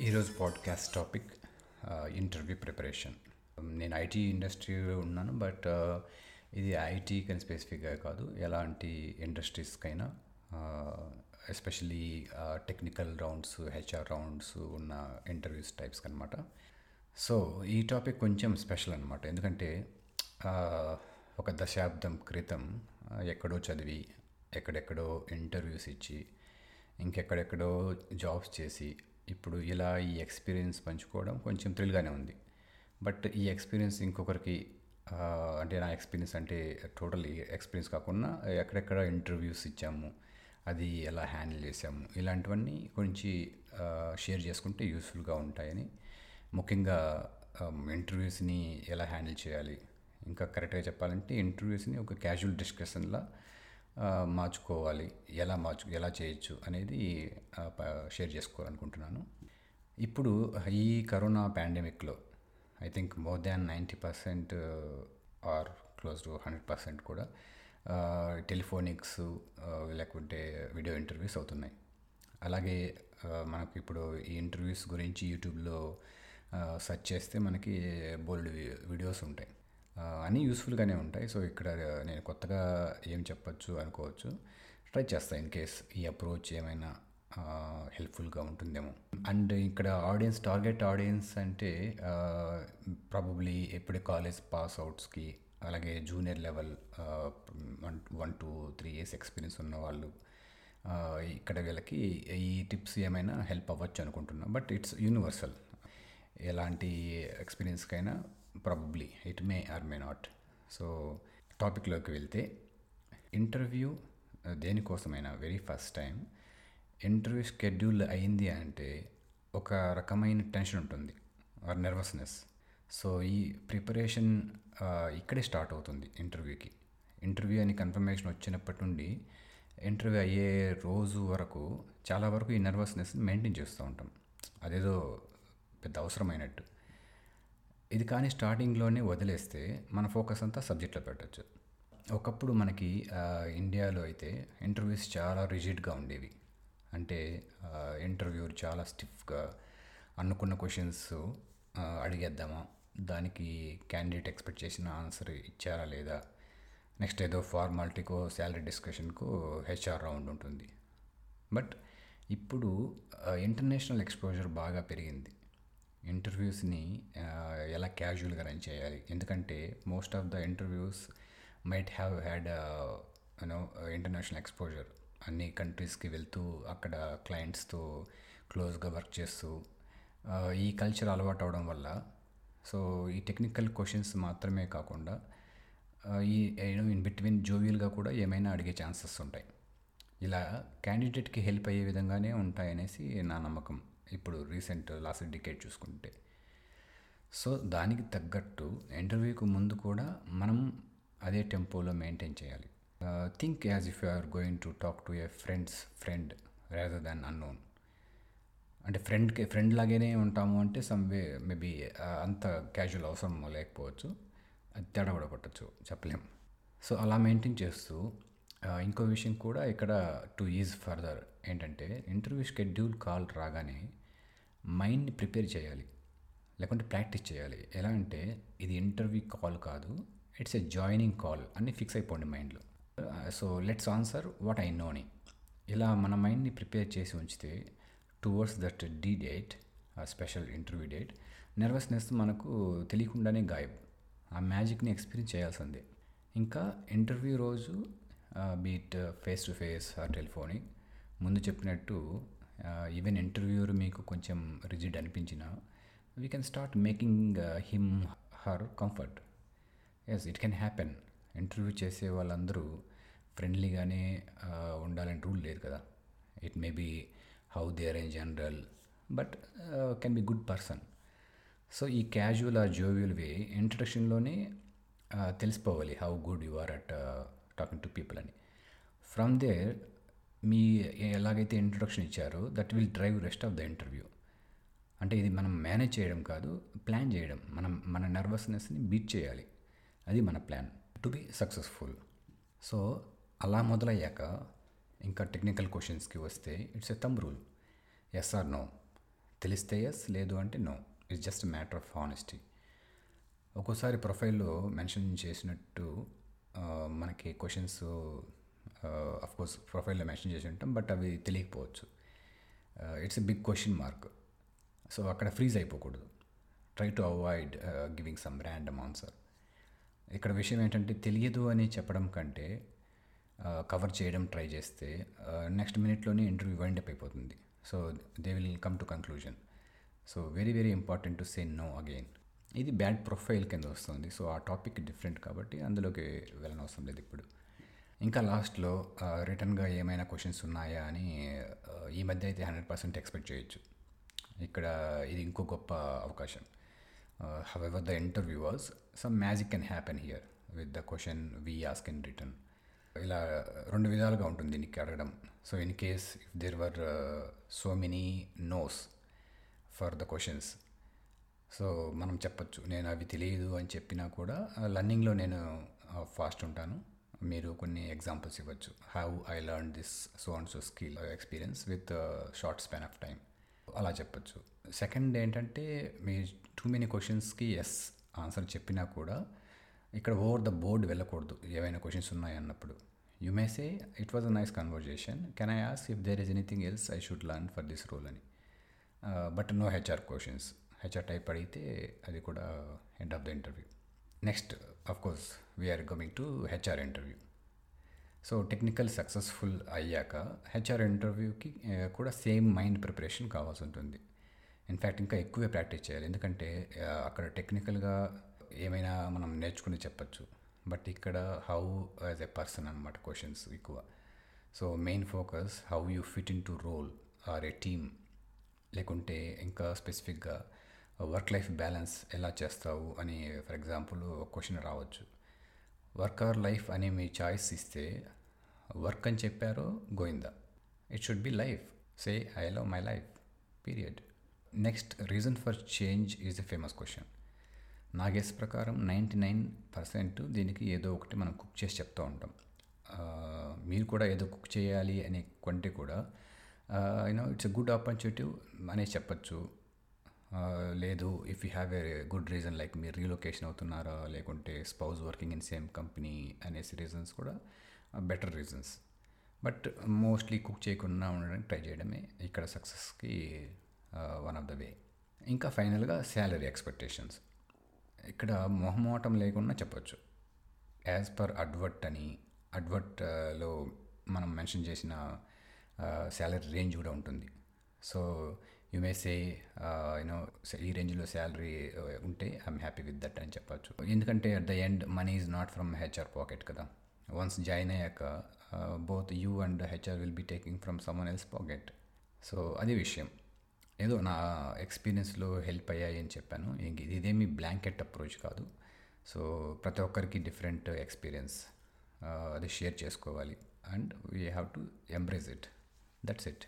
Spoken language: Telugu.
ఈరోజు పాడ్కాస్ట్ టాపిక్ ఇంటర్వ్యూ ప్రిపరేషన్. నేను ఐటీ ఇండస్ట్రీలో ఉన్నాను బట్ ఇది ఐటీ కానీ స్పెసిఫిక్గా కాదు. ఎలాంటి ఇండస్ట్రీస్కైనా especially technical rounds HR rounds ఉన్న ఇంటర్వ్యూస్ టైప్స్ అనమాట సో ఈ టాపిక్ కొంచెం స్పెషల్ అనమాట. ఎందుకంటే ఒక దశాబ్దం క్రితం ఎక్కడో చదివి ఎక్కడెక్కడో ఇంటర్వ్యూస్ ఇచ్చి ఇంకెక్కడెక్కడో జాబ్స్ చేసి ఇప్పుడు ఇలా ఈ ఎక్స్పీరియన్స్ పంచుకోవడం కొంచెం థ్రిల్గానే ఉంది. బట్ ఈ ఎక్స్పీరియన్స్ ఇంకొకరికి అంటే నా ఎక్స్పీరియన్స్ అంటే టోటల్ ఎక్స్పీరియన్స్ కాకుండా ఎక్కడెక్కడ ఇంటర్వ్యూస్ ఇచ్చాము అది ఎలా హ్యాండిల్ చేసాము ఇలాంటివన్నీ గురించి షేర్ చేసుకుంటే యూస్ఫుల్గా ఉంటాయని. ముఖ్యంగా ఇంటర్వ్యూస్ని ఎలా హ్యాండిల్ చేయాలి? ఇంకా కరెక్ట్గా చెప్పాలంటే ఇంటర్వ్యూస్ని ఒక క్యాజువల్ డిస్కషన్లా మార్చుకోవాలి. ఎలా మార్చు ఎలా చేయొచ్చు అనేది షేర్ చేసుకోవాలనుకుంటున్నాను. ఇప్పుడు ఈ corona పాండమిక్లో I think more than ninety percent or close to hundred percent కూడా టెలిఫోనిక్స్ లేకుంటే వీడియో ఇంటర్వ్యూస్ అవుతున్నాయి. అలాగే మనకు ఇప్పుడు ఈ ఇంటర్వ్యూస్ గురించి యూట్యూబ్లో సెర్చ్ చేస్తే మనకి బోల్డ్ వీడియోస్ ఉంటాయి. అన్నీ యూస్ఫుల్గానే ఉంటాయి. సో ఇక్కడ నేను కొత్తగా ఏం చెప్పచ్చు అనుకోవచ్చు. ట్రై చేస్తాను ఇన్ కేస్ ఈ అప్రోచ్ ఏమైనా హెల్ప్ఫుల్గా ఉంటుందేమో. అండ్ ఇక్కడ ఆడియన్స్ టార్గెట్ ఆడియన్స్ అంటే ప్రాబబ్లీ ఎప్పుడే కాలేజ్ పాస్ అవుట్స్కి అలాగే junior level one one two three years experience ఉన్న వాళ్ళు ఇక్కడ వీళ్ళకి ఈ టిప్స్ ఏమైనా హెల్ప్ అవ్వచ్చు అనుకుంటున్నాను బట్ ఇట్స్ యూనివర్సల్. ఎలాంటి ఎక్స్పీరియన్స్కైనా probably it may or may not so టాపిక్లోకి వెళ్తే interview దేనికోసమైనా very first time interview schedule అయింది అంటే ఒక రకమైన టెన్షన్ ఉంటుంది ఆర్ నర్వస్నెస్ సో ఈ ప్రిపరేషన్ uh, ఇక్కడే స్టార్ట్ అవుతుంది ఇంటర్వ్యూకి ఇంటర్వ్యూ అని కన్ఫర్మేషన్ వచ్చినప్పటి నుండి ఇంటర్వ్యూ అయ్యే రోజు వరకు చాలా వరకు ఈ నర్వస్నెస్ మెయింటైన్ చేస్తూ ఉంటాం. అదేదో పెద్ద అవసరమైనట్టు. ఇది కానీ స్టార్టింగ్లోనే వదిలేస్తే మన ఫోకస్ అంతా సబ్జెక్ట్లో పెట్టచ్చు. ఒకప్పుడు మనకి ఇండియాలో అయితే ఇంటర్వ్యూస్ చాలా రిజిడ్గా ఉండేవి. అంటే ఇంటర్వ్యూ చాలా స్టిఫ్గా అనుకున్న క్వశ్చన్స్ అడిగేద్దామా? దానికి క్యాండిడేట్ ఎక్స్పెక్ట్ చేసిన ఆన్సర్ ఇచ్చారా లేదా? నెక్స్ట్ ఏదో ఫార్మాలిటీకో శాలరీ డిస్కషన్కో హెచ్ఆర్ రౌండ్ ఉంటుంది. బట్ ఇప్పుడు ఇంటర్నేషనల్ ఎక్స్పోజర్ బాగా పెరిగింది. ఇంటర్వ్యూస్ని ఎలా క్యాజువల్గా రన్ చేయాలి. ఎందుకంటే most of the interviews might have had you know international exposure. అన్ని కంట్రీస్కి వెళ్తూ అక్కడ క్లయింట్స్తో క్లోజ్గా వర్క్ చేస్తూ ఈ కల్చర్ అలవాటు అవడం వల్ల. సో ఈ టెక్నికల్ క్వశ్చన్స్ మాత్రమే కాకుండా ఈ ఇన్ బిట్వీన్ జోవియల్గా కూడా ఏమైనా అడిగే ఛాన్సెస్ ఉంటాయి. ఇలా క్యాండిడేట్కి హెల్ప్ అయ్యే విధంగానే ఉంటాయనేసి నా నమ్మకం. ఇప్పుడు రీసెంట్ లాస్ట్ డికేట్ చూసుకుంటే. సో దానికి తగ్గట్టు ఇంటర్వ్యూకి ముందు కూడా మనం అదే టెంపోలో మెయింటైన్ చేయాలి. Think as if you are going to talk to a friends friend rather than unknown అంటే ఫ్రెండ్కి ఫ్రెండ్ లాగానే ఉంటాము అంటే సమ్ వే మేబీ అంత క్యాజువల్ అవసరం లేకపోవచ్చు. అది తేడా కూడా కొట్టచ్చు చెప్పలేం సో అలా మెయింటైన్ చేస్తూ ఇంకో విషయం కూడా ఇక్కడ టు ఈజ్ ఫర్దర్ ఏంటంటే ఇంటర్వ్యూ షెడ్యూల్ కాల్ రాగానే మైండ్ని ప్రిపేర్ చేయాలి. లేకుంటే ప్రాక్టీస్ చేయాలి. ఎలా అంటే ఇది ఇంటర్వ్యూ కాల్ కాదు ఇట్స్ ఎ జాయినింగ్ కాల్ అని ఫిక్స్ అయిపోండి మైండ్లో so let's answer what I నోని ఇలా మన మైండ్ని ప్రిపేర్ చేసి ఉంచితే towards that the date special interview date nervousness మనకు తెలియకుండానే గాయబ్. ఆ మ్యాజిక్ని ఎక్స్పీరియన్స్ చేయాల్సిందే. ఇంకా ఇంటర్వ్యూ రోజు beat face to face or telephonic ముందు చెప్పినట్టు ఈవెన్ ఇంటర్వ్యూర్ మీకు కొంచెం రిజిడ్ అనిపించినా we can start making him her comfort yes it can happen interview చేసే వాళ్ళందరూ ఫ్రెండ్లీగానే ఉండాలని రూల్ లేదు కదా. It may be how they are in general but can be good person so ఈ క్యాజువల్ ఆ జోవియల్ వే ఇంట్రడక్షన్లోనే తెలిసిపోవాలి how good you are at talking to people అని. ఫ్రమ్ దేర్ మీ ఎలాగైతే ఇంట్రొడక్షన్ ఇచ్చారో that will drive rest of the interview అంటే ఇది మనం మేనేజ్ చేయడం కాదు ప్లాన్ చేయడం. మనం మన నర్వస్నెస్ని బీట్ చేయాలి. అది మన plan to be successful so అలా మొదలయ్యాక ఇంకా టెక్నికల్ క్వశ్చన్స్కి వస్తే it's a thumb rule yes or no తెలిస్తే ఎస్ లేదు అంటే no it's just matter of honesty ఒక్కోసారి ప్రొఫైల్లో మెన్షన్ చేసినట్టు మనకి క్వశ్చన్స్ కోర్స్ ప్రొఫైల్లో మెన్షన్ చేసి ఉంటాం బట్ అవి తెలియకపోవచ్చు. It's a big question mark so అక్కడ freeze అయిపోకూడదు. Try to avoid giving some random answer ఇక్కడ విషయం ఏంటంటే తెలియదు అని చెప్పడం కంటే కవర్ చేయడం ట్రై చేస్తే నెక్స్ట్ మినిట్లోనే ఇంటర్వ్యూ వైండ్ అప్ అయిపోతుంది. So they will come to conclusion so very very important to say no again ఇది బ్యాడ్ ప్రొఫైల్ కింద వస్తుంది. సో ఆ టాపిక్ డిఫరెంట్ కాబట్టి అందులోకి వెళ్ళనవసరం లేదు ఇప్పుడు. ఇంకా లాస్ట్లో రిటర్న్గా ఏమైనా క్వశ్చన్స్ ఉన్నాయా అని ఈ మధ్య అయితే హండ్రెడ్ పర్సెంట్ ఎక్స్పెక్ట్ చేయొచ్చు. ఇక్కడ ఇది ఇంకో గొప్ప అవకాశం. However the interviewers some magic can happen here with the question we ask in return ఇలా రెండు విధాలుగా ఉంటుంది దీనికి అడగడం. So in case if there were so many nos for the questions so మనం చెప్పచ్చు. నేను అవి తెలియదు అని చెప్పినా కూడా లర్నింగ్లో నేను ఫాస్ట్ ఉంటాను. మీరు కొన్ని ఎగ్జాంపుల్స్ ఇవ్వచ్చు. How I learn this so and so skill experience with short span of time అలా చెప్పొచ్చు. సెకండ్ ఏంటంటే మీ టూ మెనీ క్వశ్చన్స్కి ఎస్ ఆన్సర్ చెప్పినా కూడా ఇక్కడ ఓవర్ ద బోర్డ్ వెళ్ళకూడదు. ఏవైనా questions ఉన్నాయన్నప్పుడు you may say it was a nice conversation can I ask if there is anything else I should learn for this role అని. But no HR questions HR type అడిగితే అది కూడా end of the interview next of course we're coming to HR interview so technical successful అయ్యాక హెచ్ఆర్ ఇంటర్వ్యూకి eh, కూడా సేమ్ మైండ్ ప్రిపరేషన్ కావాల్సి ఉంటుంది. ఇన్ఫ్యాక్ట్ ఇంకా ఎక్కువే ప్రాక్టీస్ చేయాలి. ఎందుకంటే eh, అక్కడ టెక్నికల్గా ఏమైనా మనం నేర్చుకుని చెప్పచ్చు. బట్ ఇక్కడ హౌ యాజ్ ఎ పర్సన్ అనమాట క్వశ్చన్స్ ఎక్కువ. So main focus how you fit in to role or a team లేకుంటే ఇంకా స్పెసిఫిక్గా వర్క్ లైఫ్ బ్యాలెన్స్ ఎలా చేస్తావు అని ఫర్ ఎగ్జాంపుల్ ఒక క్వశ్చన్ రావచ్చు. వర్క్ ఆర్ లైఫ్ అని మీ చాయిస్ ఇస్తే వర్క్ అని చెప్పారో గోయిందా? It should be life say I love my life period next reason for change is a famous question నా గెస్ ప్రకారం నైంటీ నైన్ పర్సెంట్ దీనికి ఏదో ఒకటి మనం కుక్ చేసి చెప్తూ ఉంటాం. మీరు కూడా ఏదో కుక్ చేయాలి అని కొంటే కూడా you know it's a good opportunity అనేది చెప్పచ్చు. లేదు if you have a good reason like మీరు రీలొకేషన్ అవుతున్నారా లేకుంటే spouse working in same company అనేసి రీజన్స్ కూడా better reasons but mostly quit చేయకుండా ఉండడానికి ట్రై చేయడమే ఇక్కడ సక్సెస్కి వన్ ఆఫ్ ద వే ఇంకా ఫైనల్గా శాలరీ ఎక్స్పెక్టేషన్స్ ఇక్కడ మొహమాటం లేకుండా చెప్పొచ్చు. యాజ్ పర్ అడ్వర్ట్ అని అడ్వర్ట్లో మనం మెన్షన్ చేసిన శాలరీ రేంజ్ కూడా ఉంటుంది. So you may say you know ఈ రేంజ్లో శాలరీ uh, ఉంటే ఐఎమ్ హ్యాపీ విత్ దట్ అని చెప్పచ్చు. ఎందుకంటే at the end money is not from HR pocket కదా. వన్స్ జాయిన్ అయ్యాక both you and HR will be taking from someone else pocket so అది విషయం. ఏదో నా ఎక్స్పీరియన్స్లో హెల్ప్ అయ్యాయి అని చెప్పాను. ఇంక ఇది ఇదేమి బ్లాంకెట్ అప్రోచ్ కాదు. సో ప్రతి ఒక్కరికి డిఫరెంట్ ఎక్స్పీరియన్స్ uh, అది షేర్ చేసుకోవాలి. And we have to embrace it that's it